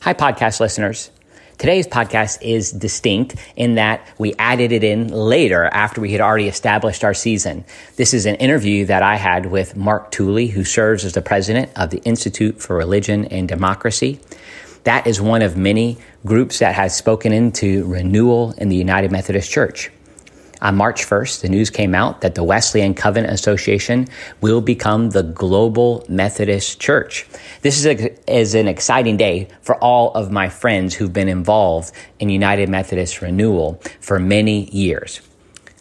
Hi, podcast listeners. Today's podcast is distinct in that we added it in later after we had already established our season. This is an interview that I had with Mark Tooley, who serves as the president of the Institute for Religion and Democracy. That is one of many groups that has spoken into renewal in the United Methodist Church. On March 1st, the news came out that the Wesleyan Covenant Association will become the Global Methodist Church. This is, a, is an exciting day for all of my friends who've been involved in United Methodist renewal for many years.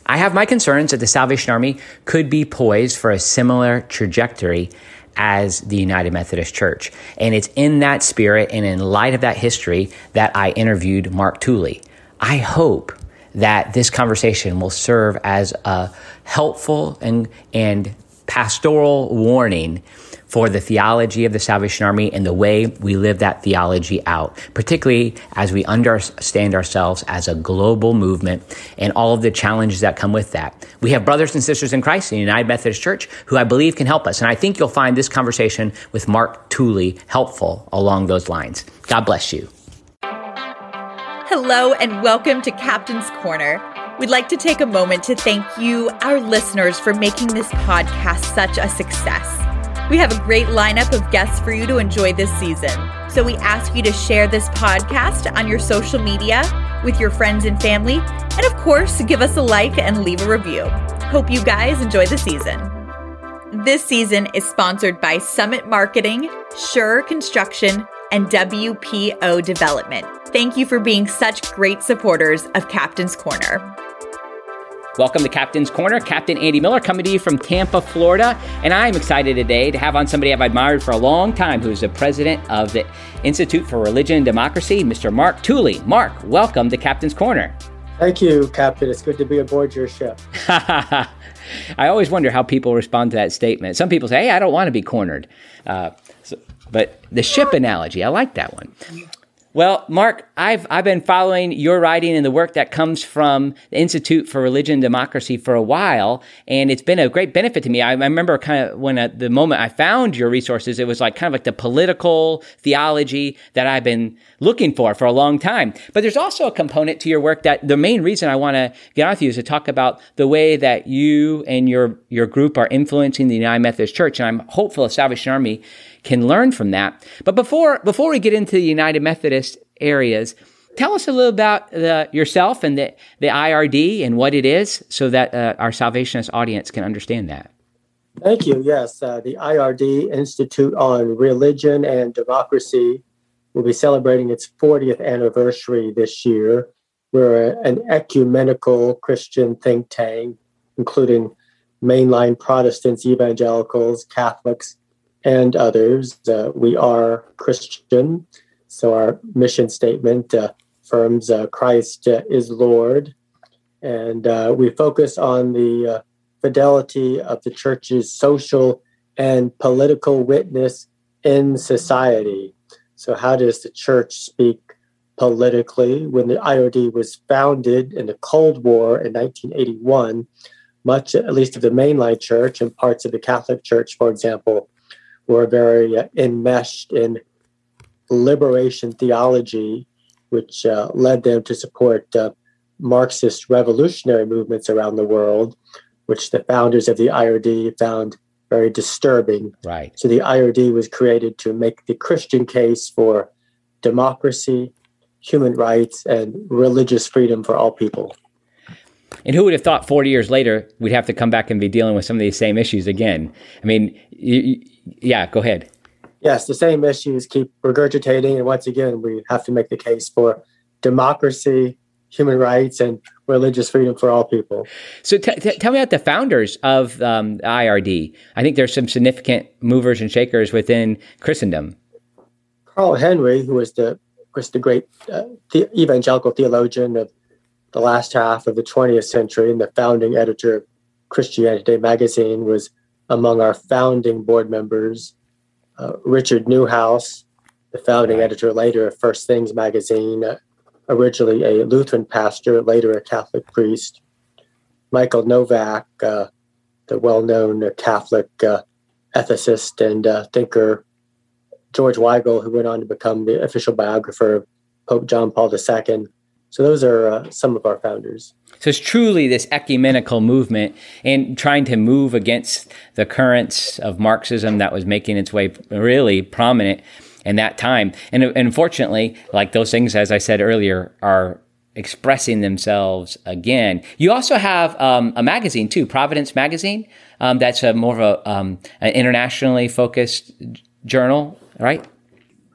I have my concerns that the Salvation Army could be poised for a similar trajectory as the United Methodist Church. And it's in that spirit and in light of that history that I interviewed Mark Tooley. I hope that this conversation will serve as a helpful and, and pastoral warning for the theology of the Salvation Army and the way we live that theology out, particularly as we understand ourselves as a global movement and all of the challenges that come with that. We have brothers and sisters in Christ in the United Methodist Church who I believe can help us. And I think you'll find this conversation with Mark Tooley helpful along those lines. God bless you. Hello, and welcome to Captain's Corner. We'd like to take a moment to thank you, our listeners, for making this podcast such a success. We have a great lineup of guests for you to enjoy this season. So we ask you to share this podcast on your social media with your friends and family. And of course, give us a like and leave a review. Hope you guys enjoy the season. This season is sponsored by Summit Marketing, Sure Construction, and WPO Development. Thank you for being such great supporters of Captain's Corner. Welcome to Captain's Corner. Captain Andy Miller coming to you from Tampa, Florida. And I'm excited today to have on somebody I've admired for a long time who's the president of the Institute for Religion and Democracy, Mr. Mark Tooley. Mark, welcome to Captain's Corner. Thank you, Captain. It's good to be aboard your ship. I always wonder how people respond to that statement. Some people say, hey, I don't want to be cornered. Uh, so, but the ship analogy, I like that one. Well, Mark, I've I've been following your writing and the work that comes from the Institute for Religion and Democracy for a while, and it's been a great benefit to me. I, I remember kind of when at the moment I found your resources, it was like kind of like the political theology that I've been looking for for a long time. But there's also a component to your work that the main reason I want to get on with you is to talk about the way that you and your your group are influencing the United Methodist Church, and I'm hopeful the Salvation Army can learn from that. But before before we get into the United Methodist areas, tell us a little about the, yourself and the, the IRD and what it is, so that uh, our Salvationist audience can understand that. Thank you. Yes, uh, the IRD Institute on Religion and Democracy will be celebrating its 40th anniversary this year. We're an ecumenical Christian think tank, including mainline Protestants, evangelicals, Catholics, and others. Uh, we are Christian, so our mission statement uh, affirms uh, Christ uh, is Lord, and uh, we focus on the uh, fidelity of the church's social and political witness in society. So, how does the church speak politically? When the IRD was founded in the Cold War in 1981, much, at least of the mainline church and parts of the Catholic Church, for example, were very uh, enmeshed in liberation theology, which uh, led them to support uh, Marxist revolutionary movements around the world, which the founders of the IRD found very disturbing. Right. So the IRD was created to make the Christian case for democracy, human rights, and religious freedom for all people. And who would have thought 40 years later we'd have to come back and be dealing with some of these same issues again? I mean, you, yeah, go ahead. Yes, the same issues keep regurgitating. And once again, we have to make the case for democracy, human rights, and religious freedom for all people. So t- t- tell me about the founders of um, IRD. I think there's some significant movers and shakers within Christendom. Carl Henry, who was the was the great uh, the evangelical theologian of the last half of the 20th century and the founding editor of Christianity Today magazine, was among our founding board members. Uh, Richard Neuhaus, the founding editor later of First Things magazine, uh, originally a Lutheran pastor, later a Catholic priest. Michael Novak, uh, the well known Catholic uh, ethicist and uh, thinker, George Weigel, who went on to become the official biographer of Pope John Paul II. So those are uh, some of our founders. So it's truly this ecumenical movement and trying to move against the currents of Marxism that was making its way really prominent in that time. And, unfortunately, like those things, as I said earlier, are expressing themselves again. You also have um, a magazine too, Providence Magazine. Um, that's a more of a um, an internationally focused journal, right?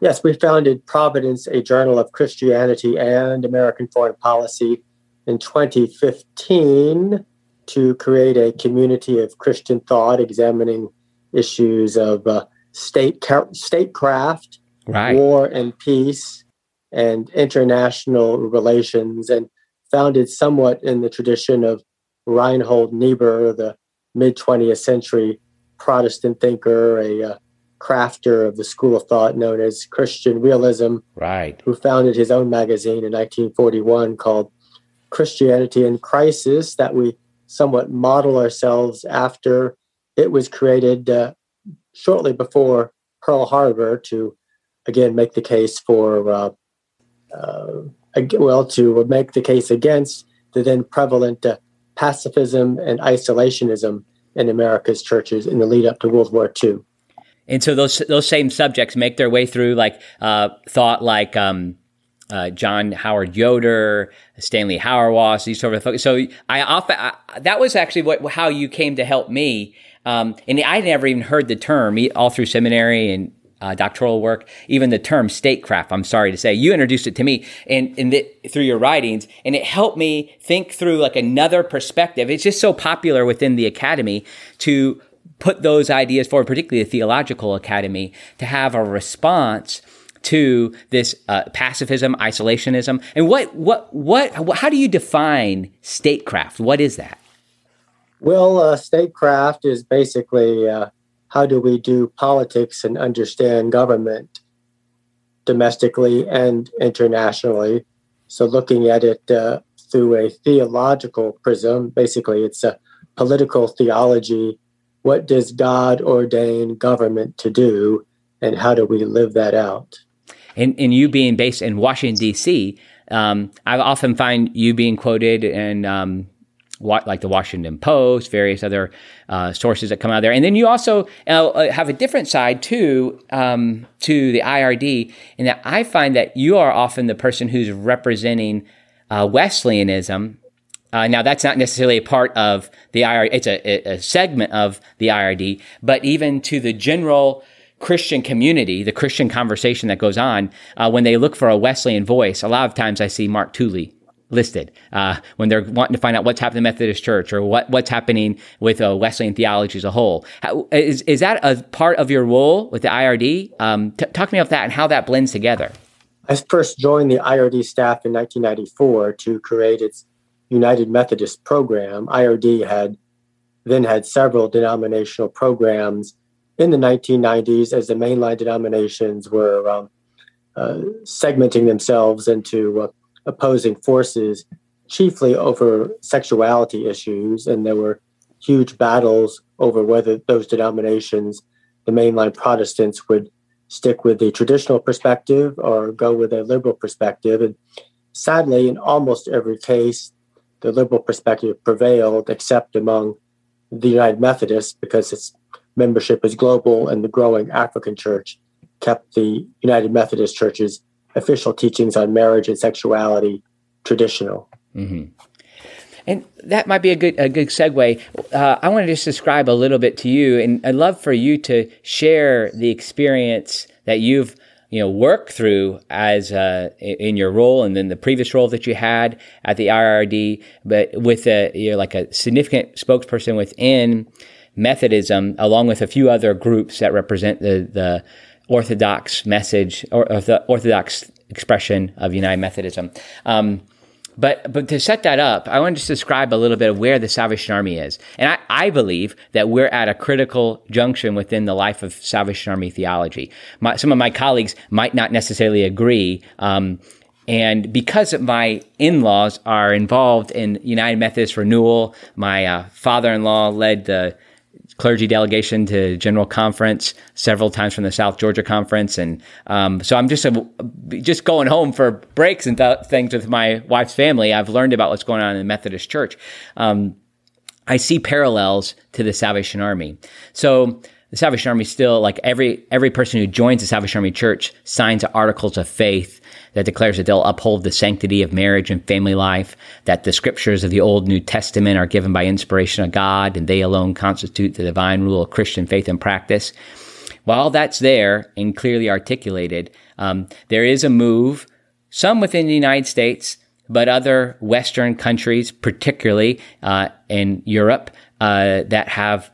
Yes, we founded Providence, a journal of Christianity and American foreign policy, in 2015 to create a community of Christian thought examining issues of uh, state statecraft, right. war and peace, and international relations, and founded somewhat in the tradition of Reinhold Niebuhr, the mid 20th century Protestant thinker, a uh, crafter of the school of thought known as Christian Realism, right? Who founded his own magazine in 1941 called Christianity in Crisis, that we somewhat model ourselves after. It was created uh, shortly before Pearl Harbor to again make the case for uh, uh, well to make the case against the then prevalent uh, pacifism and isolationism in America's churches in the lead up to World War II. And so those those same subjects make their way through like uh, thought like um, uh, John Howard Yoder, Stanley Hauerwas, these sort of folks. So I often I, that was actually what how you came to help me. Um, and I never even heard the term all through seminary and uh, doctoral work, even the term statecraft. I'm sorry to say, you introduced it to me and, through your writings, and it helped me think through like another perspective. It's just so popular within the academy to put those ideas forward, particularly the theological academy, to have a response to this uh, pacifism, isolationism, and what, what, what, how do you define statecraft? What is that? Well, uh, statecraft is basically uh, how do we do politics and understand government domestically and internationally. So, looking at it uh, through a theological prism, basically, it's a political theology. What does God ordain government to do, and how do we live that out? And, and you being based in Washington, D.C., um, I often find you being quoted in um, like the Washington Post, various other uh, sources that come out there, and then you also uh, uh have a different side too um, to the IRD, in that I find that you are often the person who's representing uh, Wesleyanism. Uh, now that's not necessarily a part of the IRD; it's a, a segment of the IRD, but even to the general Christian community, the Christian conversation that goes on, uh, when they look for a Wesleyan voice, a lot of times I see Mark Tooley listed uh, when they're wanting to find out what's happening in the Methodist Church or what, what's happening with uh, Wesleyan theology as a whole. How, is, is that a part of your role with the IRD? Um, t- talk to me about that and how that blends together. I first joined the IRD staff in 1994 to create its United Methodist program. IRD had then had several denominational programs in the 1990s as the mainline denominations were um, uh, segmenting themselves into uh, opposing forces, chiefly over sexuality issues. And there were huge battles over whether those denominations, the mainline Protestants, would stick with the traditional perspective or go with a liberal perspective. And sadly, in almost every case, the liberal perspective prevailed, except among the United Methodists, because its membership is global and the growing African church kept the United Methodist Church's official teachings on marriage and sexuality traditional. Mm-hmm. And that might be a good a good segue. Uh, I want to just describe a little bit to you, and I'd love for you to share the experience that you've you know work through as uh, in your role, and then the previous role that you had at the IRD, but with a you like a significant spokesperson within Methodism, along with a few other groups that represent the the orthodox message or, or the orthodox expression of United Methodism. Um, but but to set that up, I want to just describe a little bit of where the Salvation Army is. And I, I believe that we're at a critical junction within the life of Salvation Army theology. My, some of my colleagues might not necessarily agree. Um, and because my in-laws are involved in United Methodist Renewal, my uh, father-in-law led the clergy delegation to General Conference several times from the South Georgia Conference, and um, so I'm just a, just going home for breaks and th- things with my wife's family. I've learned about what's going on in the Methodist Church. Um, I see parallels to the Salvation Army. So the Salvation Army still like every every person who joins the Salvation Army Church signs articles of faith that declares that they'll uphold the sanctity of marriage and family life, that the scriptures of the Old New Testament are given by inspiration of God, and they alone constitute the divine rule of Christian faith and practice. While that's there and clearly articulated, um, there is a move, some within the United States, but other Western countries, particularly uh, in Europe, uh, that have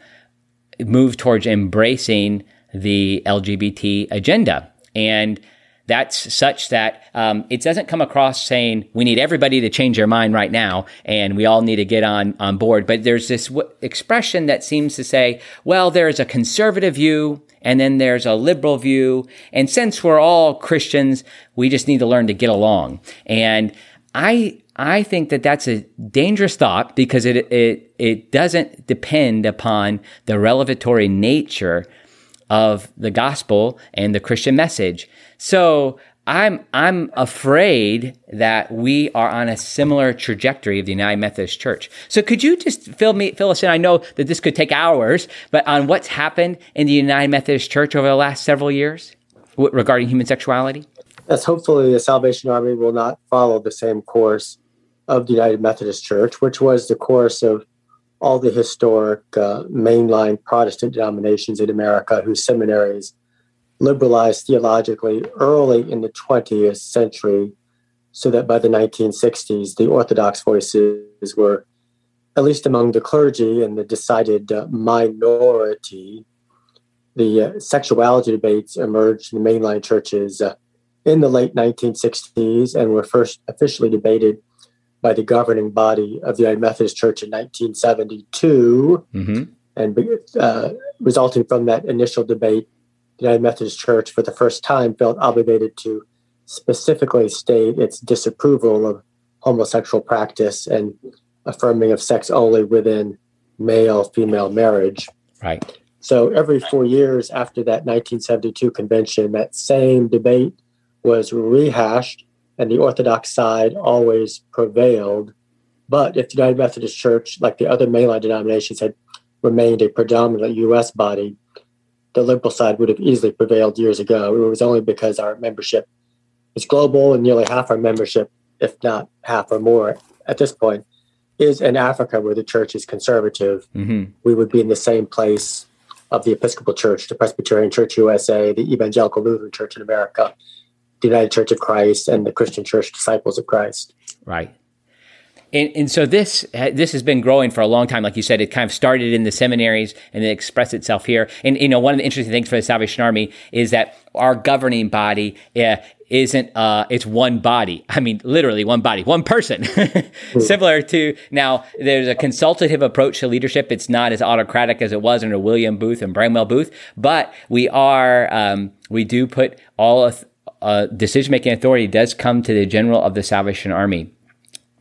moved towards embracing the LGBT agenda. And that's such that um, it doesn't come across saying we need everybody to change their mind right now and we all need to get on on board. But there's this w- expression that seems to say, well, there's a conservative view and then there's a liberal view, and since we're all Christians, we just need to learn to get along. And I I think that that's a dangerous thought because it it it doesn't depend upon the revelatory nature of the gospel and the Christian message. So I'm I'm afraid that we are on a similar trajectory of the United Methodist Church. So could you just fill me fill us in? I know that this could take hours, but on what's happened in the United Methodist Church over the last several years regarding human sexuality? Yes, hopefully the Salvation Army will not follow the same course of the United Methodist Church, which was the course of all the historic uh, mainline Protestant denominations in America whose seminaries liberalized theologically early in the 20th century, so that by the 1960s, the Orthodox voices were, at least among the clergy and the decided uh, minority. The uh, sexuality debates emerged in the mainline churches uh, in the late 1960s and were first officially debated by the governing body of the United Methodist Church in 1972. Mm-hmm. And uh, resulting from that initial debate, United Methodist Church, for the first time, felt obligated to specifically state its disapproval of homosexual practice and affirming of sex only within male female marriage. Right. So every four years after that 1972 convention, that same debate was rehashed and the Orthodox side always prevailed. But if the United Methodist Church, like the other mainline denominations, had remained a predominantly U.S. body, the liberal side would have easily prevailed years ago. It was only because our membership is global and nearly half our membership, if not half or more at this point, is in Africa where the church is conservative. Mm-hmm. We would be in the same place of the Episcopal Church, the Presbyterian Church USA, the Evangelical Lutheran Church in America, the United Church of Christ and the Christian Church Disciples of Christ. Right. And, and so this this has been growing for a long time. Like you said, it kind of started in the seminaries and it expressed itself here. And you know, one of the interesting things for the Salvation Army is that our governing body uh, isn't uh, it's one body. I mean, literally one body, one person. Similar to now, there's a consultative approach to leadership. It's not as autocratic as it was under William Booth and Bramwell Booth, but we are um, we do put all uh, decision making authority does come to the general of the Salvation Army.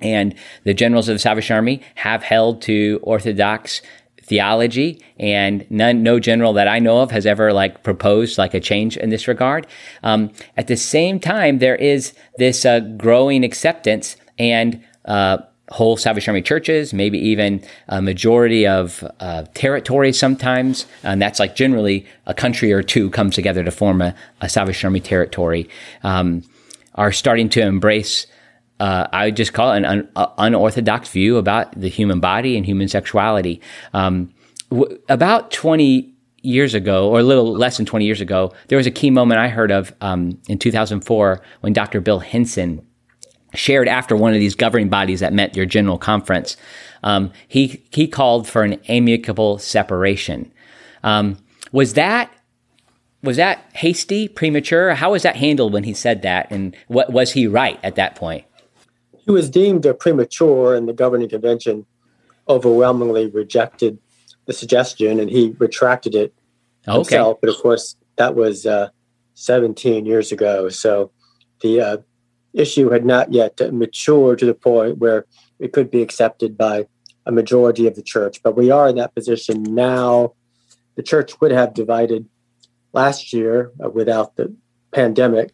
And the generals of the Salvation Army have held to Orthodox theology and none, no general that I know of has ever like proposed like a change in this regard. Um, at the same time, there is this uh, growing acceptance and uh, whole Salvation Army churches, maybe even a majority of uh, territories sometimes. And that's like generally a country or two comes together to form a, a Salvation Army territory, um, are starting to embrace. Uh, I would just call it an un- unorthodox view about the human body and human sexuality. Um, w- about 20 years ago, or a little less than 20 years ago, there was a key moment I heard of um, in 2004 when Dr. Bill Hinson shared after one of these governing bodies that met your general conference. Um, he he called for an amicable separation. Um, was that was that hasty, premature? How was that handled when he said that, and what was he right at that point? He was deemed premature, and the governing convention overwhelmingly rejected the suggestion, and he retracted it okay. himself. But of course, that was uh, 17 years ago. So the uh, issue had not yet matured to the point where it could be accepted by a majority of the church. But we are in that position now the church would have divided last year uh, without the pandemic,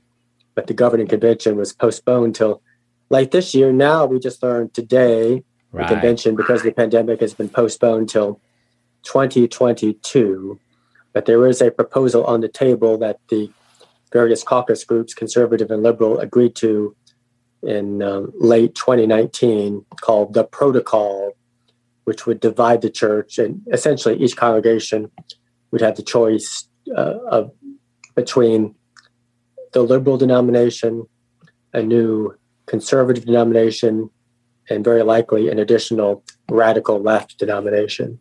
but the governing convention was postponed till late this year. Now we just learned today right. the convention, because the pandemic, has been postponed till 2022. But there is a proposal on the table that the various caucus groups, conservative and liberal, agreed to in uh, late 2019 called the Protocol, which would divide the church. And essentially, each congregation would have the choice uh, of between the liberal denomination, a new conservative denomination, and very likely an additional radical left denomination.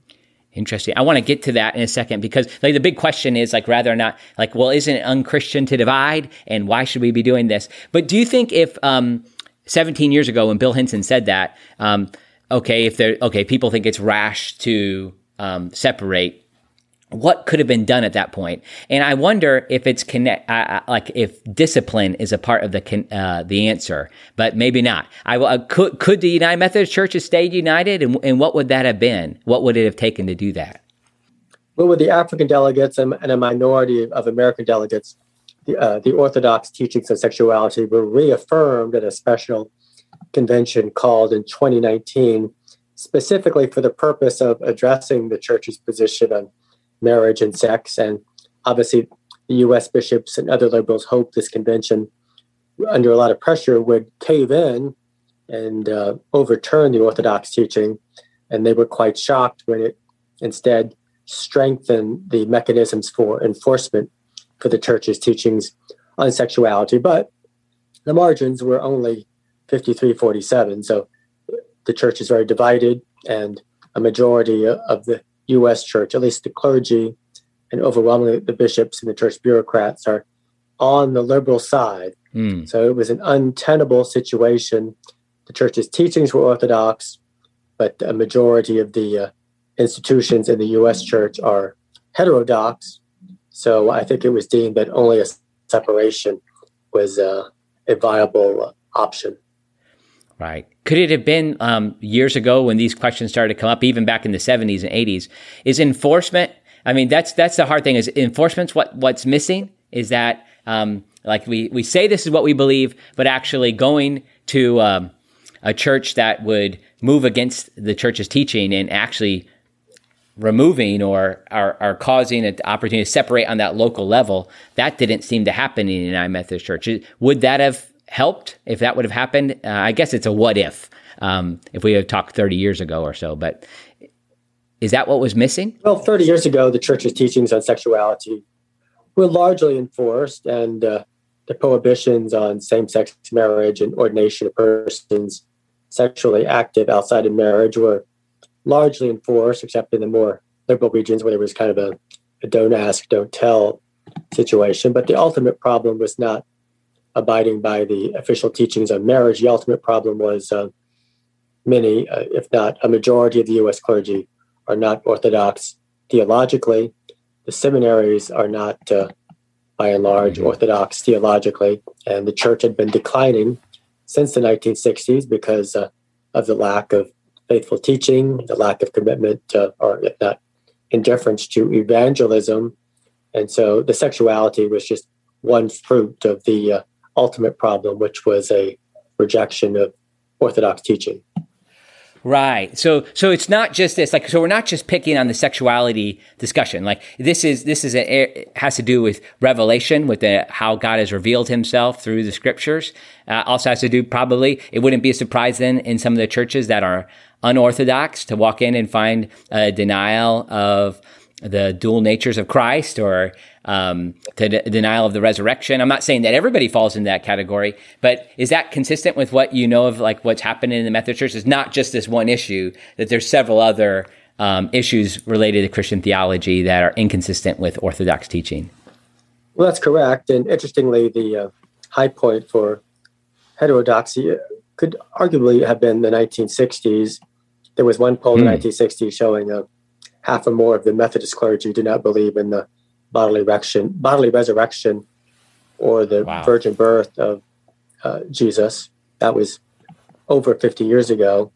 Interesting. I want to get to that in a second because like the big question is like rather or not like well isn't it unchristian to divide and why should we be doing this? But do you think if um, 17 years ago when Bill Hinson said that um, okay if there okay people think it's rash to um, separate what could have been done at that point. And i wonder if it's connect uh, like if discipline is a part of the con- uh, the answer but maybe not. I uh, could could the united methodist church have stayed united and, and what would that have been? What would it have taken to do that? Well with the african delegates and, and a minority of american delegates the, uh, the orthodox teachings on sexuality were reaffirmed at a special convention called in 2019 specifically for the purpose of addressing the church's position on marriage and sex. And obviously, the US bishops and other liberals hope this convention, under a lot of pressure, would cave in and uh, overturn the Orthodox teaching. And they were quite shocked when it instead strengthened the mechanisms for enforcement for the church's teachings on sexuality. But the margins were only 53 47. So the church is very divided, and a majority of the U.S. church, at least the clergy and overwhelmingly the bishops and the church bureaucrats are on the liberal side. Mm. So it was an untenable situation. The church's teachings were orthodox, but a majority of the uh, institutions in the U.S. church are heterodox. So I think it was deemed that only a separation was uh, a viable uh, option. Right. Could it have been um, years ago when these questions started to come up, even back in the 70s and 80s? Is enforcement? I mean, that's that's the hard thing. Is enforcement's what what's missing? Is that um, like we we say this is what we believe, but actually going to um, a church that would move against the church's teaching and actually removing or are, causing an opportunity to separate on that local level, that didn't seem to happen in the United Methodist Church. Would that have helped if that would have happened. Uh, I guess it's a what if, um, if we had talked 30 years ago or so. But is that what was missing? Well, 30 years ago, the church's teachings on sexuality were largely enforced, and uh, the prohibitions on same sex marriage and ordination of persons sexually active outside of marriage were largely enforced, except in the more liberal regions where there was kind of a, a don't ask, don't tell situation. But the ultimate problem was not abiding by the official teachings on marriage. The ultimate problem was uh, many, uh, if not a majority of the U.S. clergy, are not Orthodox theologically. The seminaries are not, uh, by and large, mm-hmm. Orthodox theologically, and the church had been declining since the 1960s because uh, of the lack of faithful teaching, the lack of commitment, or if not indifference to evangelism. And so the sexuality was just one fruit of the uh, ultimate problem, which was a rejection of Orthodox teaching. Right. So so it's not just this like so we're not just picking on the sexuality discussion. Like this is this is a, has to do with revelation with the, how God has revealed himself through the scriptures. Uh, also has to do probably it wouldn't be a surprise then in some of the churches that are unorthodox to walk in and find a denial of the dual natures of Christ or um, d- denial of the resurrection. I'm not saying that everybody falls in that category, but is that consistent with what you know of like what's happening in the Methodist Church? It's not just this one issue; that there's several other um, issues related to Christian theology that are inconsistent with Orthodox teaching. Well, that's correct. And interestingly, the uh, high point for heterodoxy could arguably have been the 1960s. There was one poll in the 1960s hmm. showing a half or more of the Methodist clergy do not believe in the bodily resurrection, bodily resurrection, or the wow. virgin birth of uh, Jesus. That was over 50 years ago.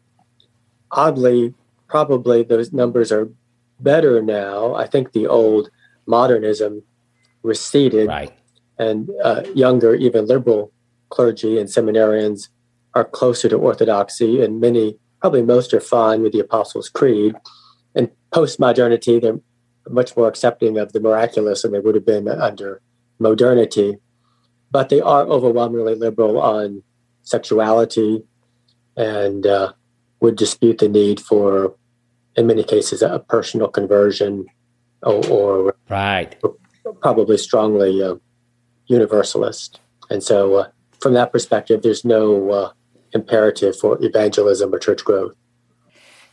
Oddly, probably those numbers are better now. I think the old modernism receded, right. and uh, younger, even liberal clergy and seminarians are closer to orthodoxy, and many, probably most, are fine with the Apostles' Creed. And post modernity, they're much more accepting of the miraculous than they would have been under modernity. But they are overwhelmingly liberal on sexuality and uh, would dispute the need for, in many cases, a personal conversion or, or right. probably strongly uh, universalist. And so, uh, from that perspective, there's no uh, imperative for evangelism or church growth.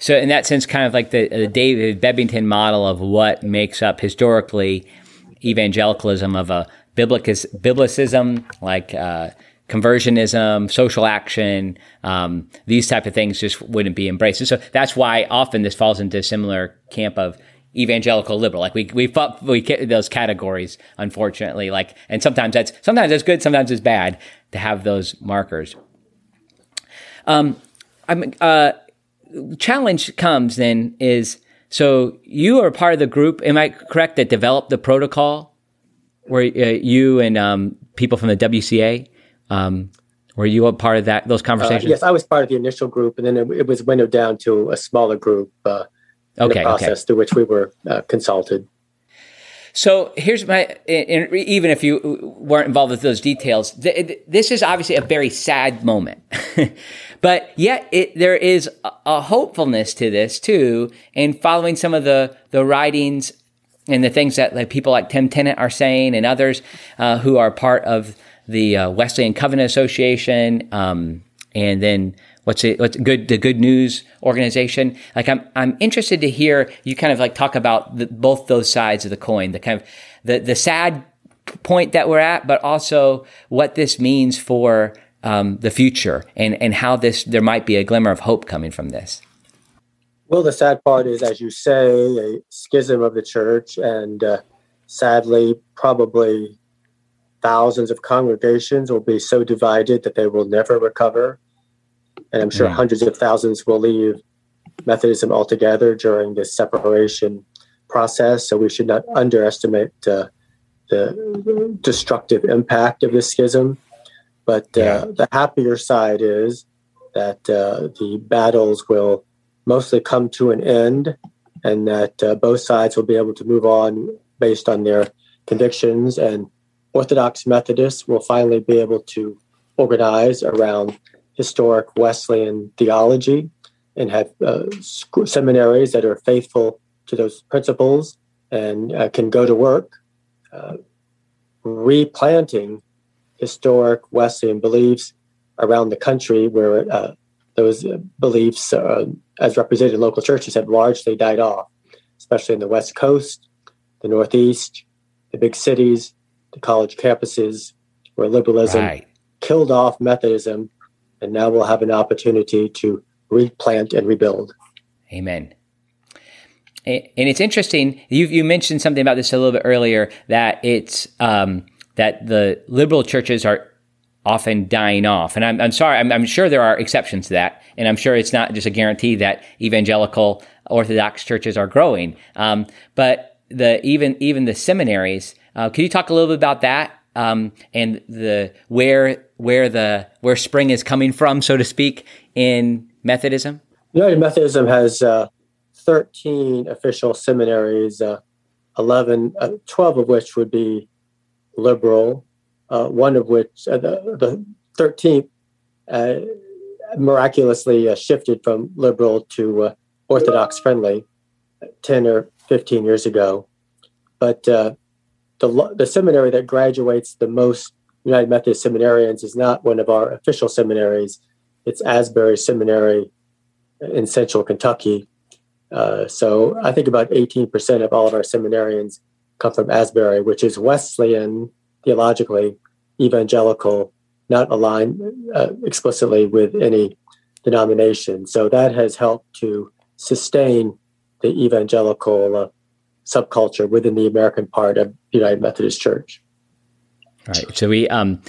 So, in that sense, kind of like the, the David Bebbington model of what makes up historically evangelicalism of a biblicism, like uh, conversionism, social action, um, these type of things just wouldn't be embraced. And so that's why often this falls into a similar camp of evangelical liberal. Like we we we get those categories, unfortunately. Like, and sometimes that's sometimes that's good, sometimes it's bad to have those markers. Um, I'm uh, challenge comes then is so you are part of the group. Am I correct that developed the protocol? Where uh, you and um, people from the WCA? Um, were you a part of that those uh, conversations? Uh, yes, I was part of the initial group, and then it, it was windowed down to a smaller group. Uh, okay, process okay. through which we were uh, consulted. So here's my, even if you weren't involved with those details, this is obviously a very sad moment. but yet it, there is a hopefulness to this too. And following some of the, the writings and the things that like people like Tim Tennent are saying and others uh, who are part of the uh, Wesleyan Covenant Association, um, and then what's it what's good the good news organization like i'm i'm interested to hear you kind of like talk about the, both those sides of the coin the kind of the the sad point that we're at but also what this means for um, the future and and how this there might be a glimmer of hope coming from this well the sad part is as you say a schism of the church and uh, sadly probably thousands of congregations will be so divided that they will never recover and I'm sure mm. hundreds of thousands will leave Methodism altogether during this separation process. So we should not underestimate uh, the destructive impact of this schism. But uh, yeah. the happier side is that uh, the battles will mostly come to an end and that uh, both sides will be able to move on based on their convictions. And Orthodox Methodists will finally be able to organize around historic Wesleyan theology and have uh, seminaries that are faithful to those principles and uh, can go to work uh, replanting historic Wesleyan beliefs around the country where uh, those beliefs, uh, as represented in local churches, have largely died off, especially in the West Coast, the Northeast, the big cities, the college campuses, where liberalism right. killed off Methodism and now we'll have an opportunity to replant and rebuild. Amen. And it's interesting. You you mentioned something about this a little bit earlier that it's um, that the liberal churches are often dying off, and I'm, I'm sorry. I'm, I'm sure there are exceptions to that, and I'm sure it's not just a guarantee that evangelical Orthodox churches are growing. Um, but the even even the seminaries. Uh, can you talk a little bit about that um, and the where where the where spring is coming from, so to speak, in Methodism? United Methodism has uh, 13 official seminaries, uh, 11, uh, 12 of which would be liberal, uh, one of which, uh, the, the 13th, uh, miraculously shifted from liberal to Orthodox friendly 10 or 15 years ago. But the, the seminary that graduates the most United Methodist seminarians is not one of our official seminaries. It's Asbury Seminary in central Kentucky. Uh, so I think about 18% of all of our seminarians come from Asbury, which is Wesleyan theologically, evangelical, not aligned uh, explicitly with any denomination. So that has helped to sustain the evangelical uh, subculture within the American part of the United Methodist Church. Right. So we, um,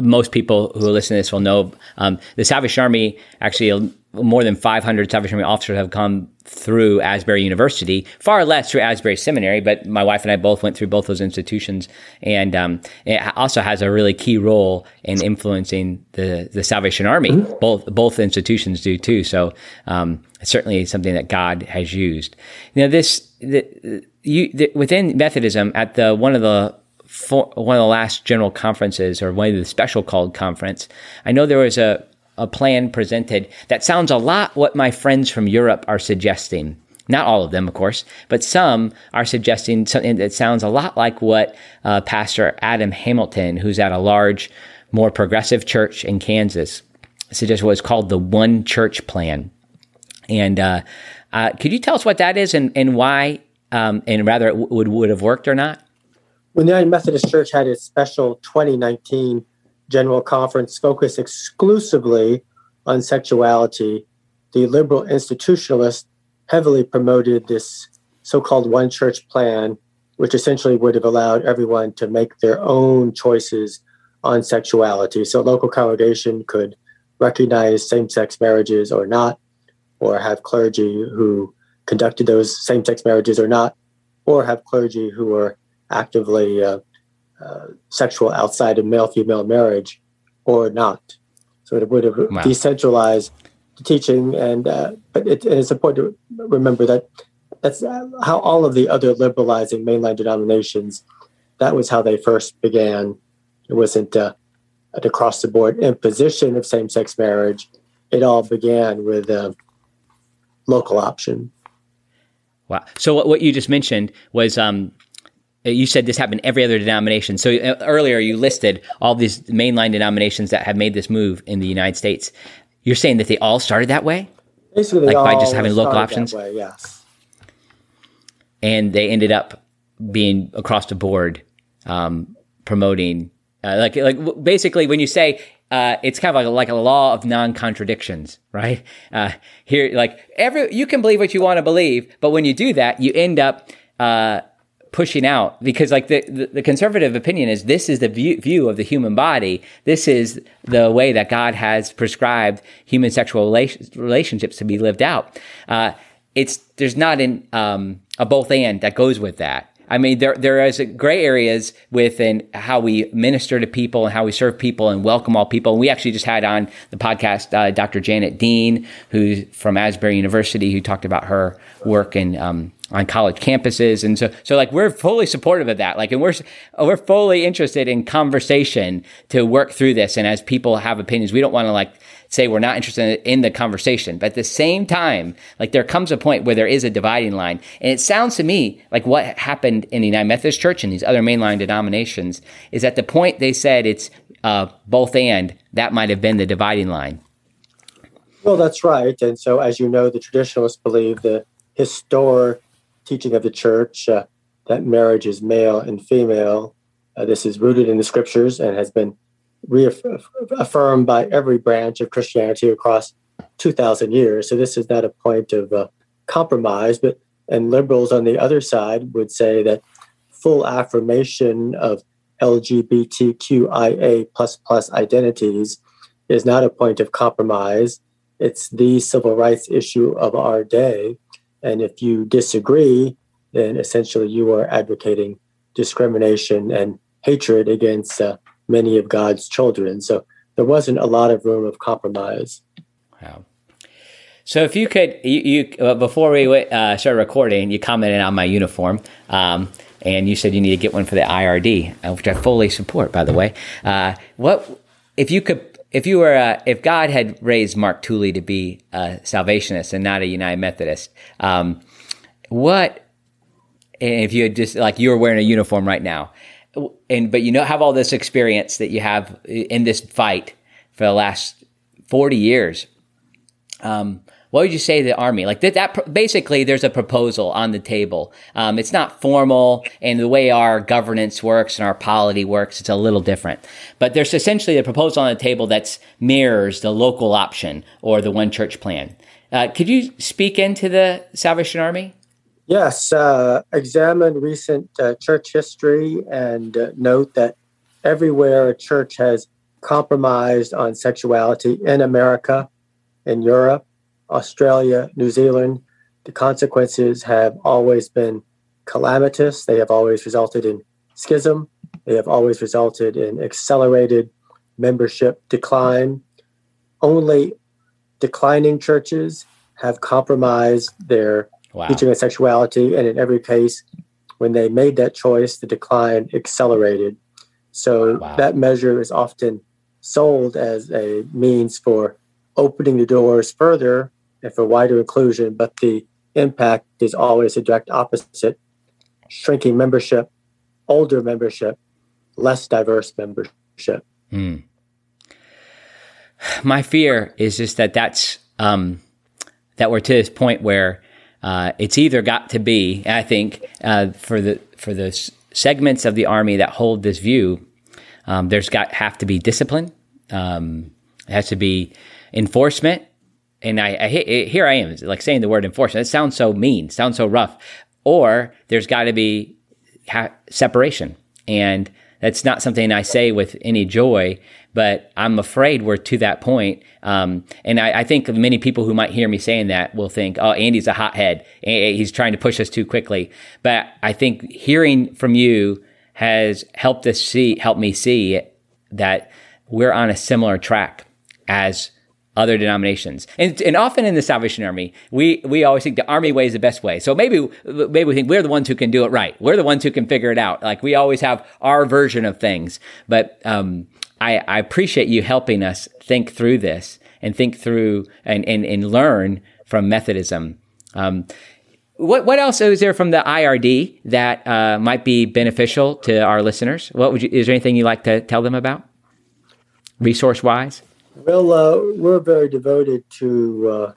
most people who listen to this will know um, the Salvation Army. Actually, more than 500 Salvation Army officers have come through Asbury University. Far less through Asbury Seminary, but my wife and I both went through both those institutions, and um, it also has a really key role in influencing the the Salvation Army. Mm-hmm. Both both institutions do too. So um, it's certainly something that God has used. Now this the, you the, within Methodism at the one of the for one of the last general conferences or one of the special called conference, I know there was a, a plan presented that sounds a lot what my friends from Europe are suggesting. Not all of them, of course, but some are suggesting something that sounds a lot like what uh, Pastor Adam Hamilton, who's at a large, more progressive church in Kansas, suggested what is called the One Church Plan. And uh, uh, could you tell us what that is and, and why, um, and rather it would, would have worked or not? When the United Methodist Church had its special 2019 General Conference focused exclusively on sexuality, the liberal institutionalists heavily promoted this so called one church plan, which essentially would have allowed everyone to make their own choices on sexuality. So, a local congregation could recognize same sex marriages or not, or have clergy who conducted those same sex marriages or not, or have clergy who were actively uh, uh, sexual outside of male female marriage or not. So it would have wow. decentralized the teaching, and uh, but it, it's important to remember that that's how all of the other liberalizing mainline denominations. That was how they first began. It wasn't uh, an across the board imposition of same sex marriage. It all began with a local option. Wow. So what, what you just mentioned was um, uh, you said this happened every other denomination. So uh, earlier you listed all these mainline denominations that have made this move in the United States. You're saying that they all started that way? Basically, like by just having local options? Way, yes. And they ended up being across the board um, promoting, uh, like, like basically when you say uh, it's kind of like a, like a law of non contradictions, right? Uh, here, like every you can believe what you want to believe, but when you do that, you end up uh, pushing out because like the, the, the, conservative opinion is this is the view, view of the human body. This is the way that god has prescribed human sexual relationships to be lived out. Uh, it's there's not an, um, a both and that goes with that I mean, there there is gray areas within how we minister to people and how we serve people and welcome all people. And we actually just had on the podcast uh, Dr. Janet Dean, who's from Asbury University, who talked about her work in um, on college campuses. And so, so like we're fully supportive of that. Like, and we're, we're fully interested in conversation to work through this. And as people have opinions, we don't want to like say we're not interested in the conversation. But at the same time, like there comes a point where there is a dividing line. And it sounds to me like what happened in the United Methodist Church and these other mainline denominations is at the point they said it's uh, both and, that might have been the dividing line. Well, that's right. And so, as you know, the traditionalists believe the historic teaching of the church uh, that marriage is male and female. Uh, this is rooted in the scriptures and has been reaffirmed by every branch of Christianity across 2,000 years. So this is not a point of uh, compromise, but and liberals on the other side would say that full affirmation of LGBTQIA plus plus identities is not a point of compromise. It's the civil rights issue of our day. And if you disagree, then essentially you are advocating discrimination and hatred against uh, many of God's children. So there wasn't a lot of room of compromise. Wow. So if you could, you, you uh, before we uh, started recording, you commented on my uniform, um, and you said you need to get one for the IRD, uh, which I fully support, by the way. Uh, what if you could if you were, uh, if God had raised Mark Tooley to be a salvationist and not a United Methodist, um, what, if you had just, like, you were wearing a uniform right now, and, but you know, have all this experience that you have in this fight for the last 40 years, um, what would you say to the army? Like that, that basically there's a proposal on the table. Um, it's not formal and the way our governance works and our polity works, it's a little different. But there's essentially a proposal on the table that mirrors the local option or the one church plan. Uh, could you speak into the Salvation Army? Yes, uh, examine recent uh, church history and uh, note that everywhere a church has compromised on sexuality in America, in Europe, Australia, New Zealand, the consequences have always been calamitous. They have always resulted in schism. They have always resulted in accelerated membership decline. Only declining churches have compromised their wow. teaching of sexuality. And in every case, when they made that choice, the decline accelerated. So wow. that measure is often sold as a means for opening the doors further and for wider inclusion, but the impact is always the direct opposite shrinking membership, older membership, less diverse membership. Hmm. My fear is just that that's um, that we're to this point where uh, it's either got to be, I think, uh, for the for the segments of the army that hold this view, um, there's got have to be discipline. Um, it has to be enforcement. And I, I, here I am, like saying the word enforcement. It sounds so mean, sounds so rough. Or there's got to be ha- separation, and that's not something I say with any joy. But I'm afraid we're to that point. Um, and I, I, think many people who might hear me saying that will think, "Oh, Andy's a hothead. He's trying to push us too quickly." But I think hearing from you has helped us see, helped me see that we're on a similar track as other denominations. And, and often in the Salvation Army, we, we always think the Army way is the best way. So maybe, maybe we think we're the ones who can do it right. We're the ones who can figure it out. Like we always have our version of things. But, um, I, I appreciate you helping us think through this and think through and, and, and learn from Methodism. Um, what what else is there from the IRD that uh, might be beneficial to our listeners? What would you, is there anything you like to tell them about, resource wise? Well, uh, we're very devoted to uh,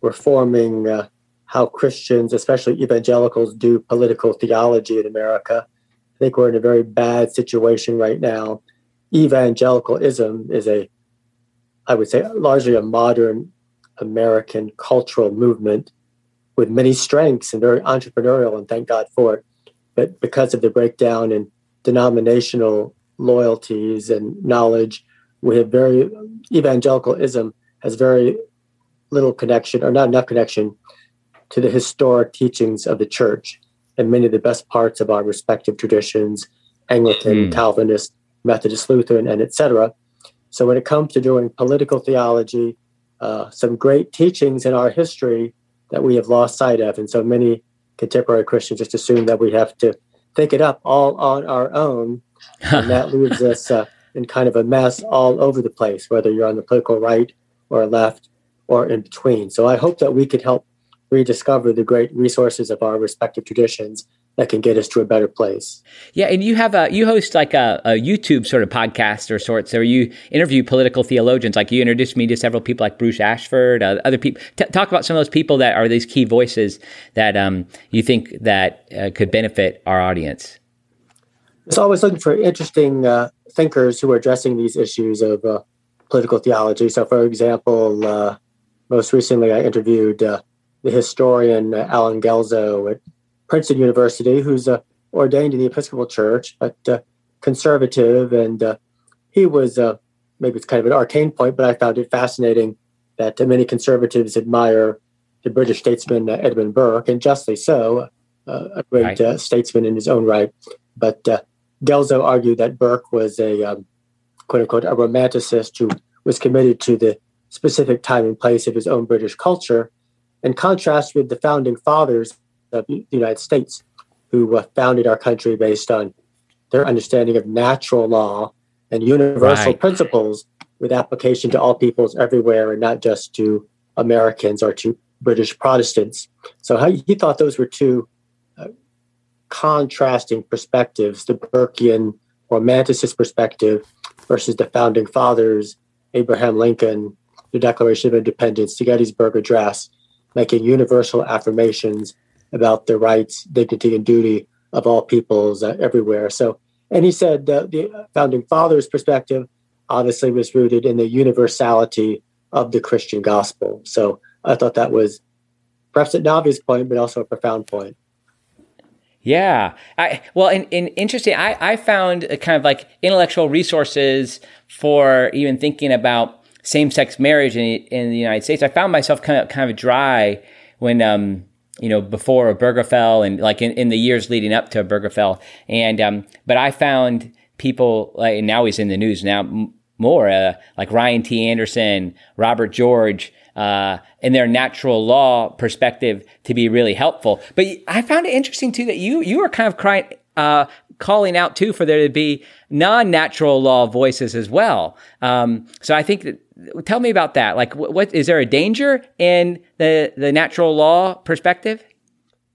reforming uh, how Christians, especially evangelicals, do political theology in America. I think we're in a very bad situation right now. Evangelicalism is a, I would say, largely a modern American cultural movement with many strengths and very entrepreneurial, and thank God for it. But because of the breakdown in denominational loyalties and knowledge, we have very evangelicalism has very little connection or not enough connection to the historic teachings of the church and many of the best parts of our respective traditions anglican mm. calvinist methodist lutheran and etc so when it comes to doing political theology uh, some great teachings in our history that we have lost sight of and so many contemporary christians just assume that we have to think it up all on our own and that leaves us uh, in kind of a mess all over the place, whether you're on the political right or left or in between. So I hope that we could help rediscover the great resources of our respective traditions that can get us to a better place. Yeah, and you have a you host like a, a YouTube sort of podcast or sorts, where you interview political theologians. Like you introduced me to several people like Bruce Ashford, uh, other people. T- talk about some of those people that are these key voices that um, you think that uh, could benefit our audience. It's always looking for interesting uh, thinkers who are addressing these issues of uh, political theology. So, for example, uh, most recently I interviewed uh, the historian uh, Allen Guelzo at Princeton University, who's uh, ordained in the Episcopal Church, but uh, conservative. And he was maybe it's kind of an arcane point, but I found it fascinating that many conservatives admire the British statesman Edmund Burke, and justly so, a great right. statesman in his own right. But Guelzo argued that Burke was a um, quote unquote a romanticist who was committed to the specific time and place of his own British culture, in contrast with the founding fathers of the United States, who uh, founded our country based on their understanding of natural law and universal right. principles with application to all peoples everywhere and not just to Americans or to British Protestants. So he thought those were two contrasting perspectives the Burkean romanticist perspective versus the founding fathers, Abraham Lincoln, the Declaration of Independence, the Gettysburg Address, making universal affirmations about the rights, dignity, and duty of all peoples uh, everywhere. So, and he said uh, the founding fathers' perspective obviously was rooted in the universality of the Christian gospel. So, I thought that was perhaps an obvious point, but also a profound point. Yeah. I, well, and, and interesting, I, I found kind of like intellectual resources for even thinking about same sex marriage in, in the United States. I found myself kind of, kind of dry when, um, you know, before Obergefell and like in, in the years leading up to Obergefell. And, um, but I found people like, now he's in the news now m- more, uh, like Ryan T. Anderson, Robert George, uh, in their natural law perspective to be really helpful. But I found it interesting too that you, you were kind of crying, uh, calling out too for there to be non-natural law voices as well. Um, so I think that tell me about that. Like, what, what is there a danger in the the natural law perspective?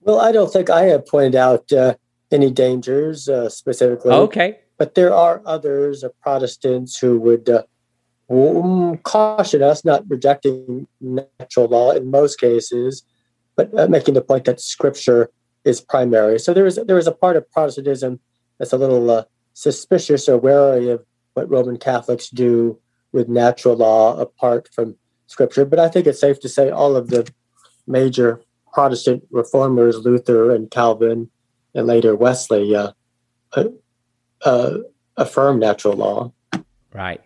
Well, I don't think I have pointed out uh, any dangers uh, specifically. Okay, but there are others, uh, Protestants, who would uh, caution us not rejecting natural law in most cases, but uh, making the point that Scripture is primary. So there is there is a part of Protestantism that's a little uh, suspicious or wary of what Roman Catholics do with natural law apart from scripture. But I think it's safe to say all of the major Protestant reformers, Luther and Calvin, and later Wesley, uh, uh, uh, affirm natural law. Right.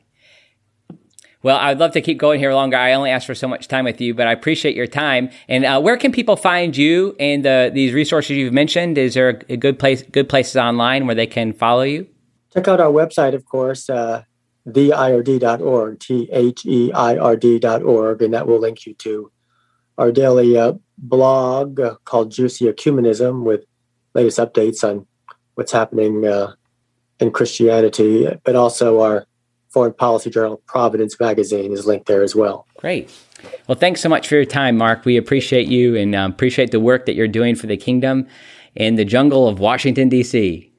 Well, I'd love to keep going here longer. I only asked for so much time with you, but I appreciate your time. And uh, where can people find you and uh, these resources you've mentioned? Is there a good place, good places online where they can follow you? Check out our website, of course, uh, theird.org, T H E I R D.org, and that will link you to our daily uh, blog called Juicy Ecumenism with latest updates on what's happening uh, in Christianity, but also our foreign policy journal, Providence Magazine, is linked there as well. Great. Well, thanks so much for your time, Mark. We appreciate you and um, appreciate the work that you're doing for the kingdom in the jungle of Washington, D.C.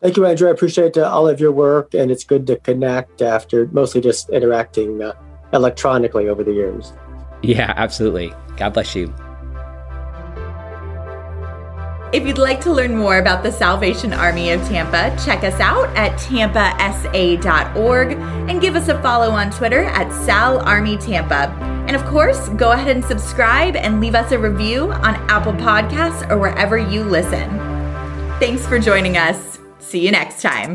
Thank you, Andrew. I appreciate uh, all of your work, and it's good to connect after mostly just interacting uh, electronically over the years. Yeah, absolutely. God bless you. If you'd like to learn more about the Salvation Army of Tampa, check us out at tampasa.org and give us a follow on Twitter at SalArmyTampa. And of course, go ahead and subscribe and leave us a review on Apple Podcasts or wherever you listen. Thanks for joining us. See you next time.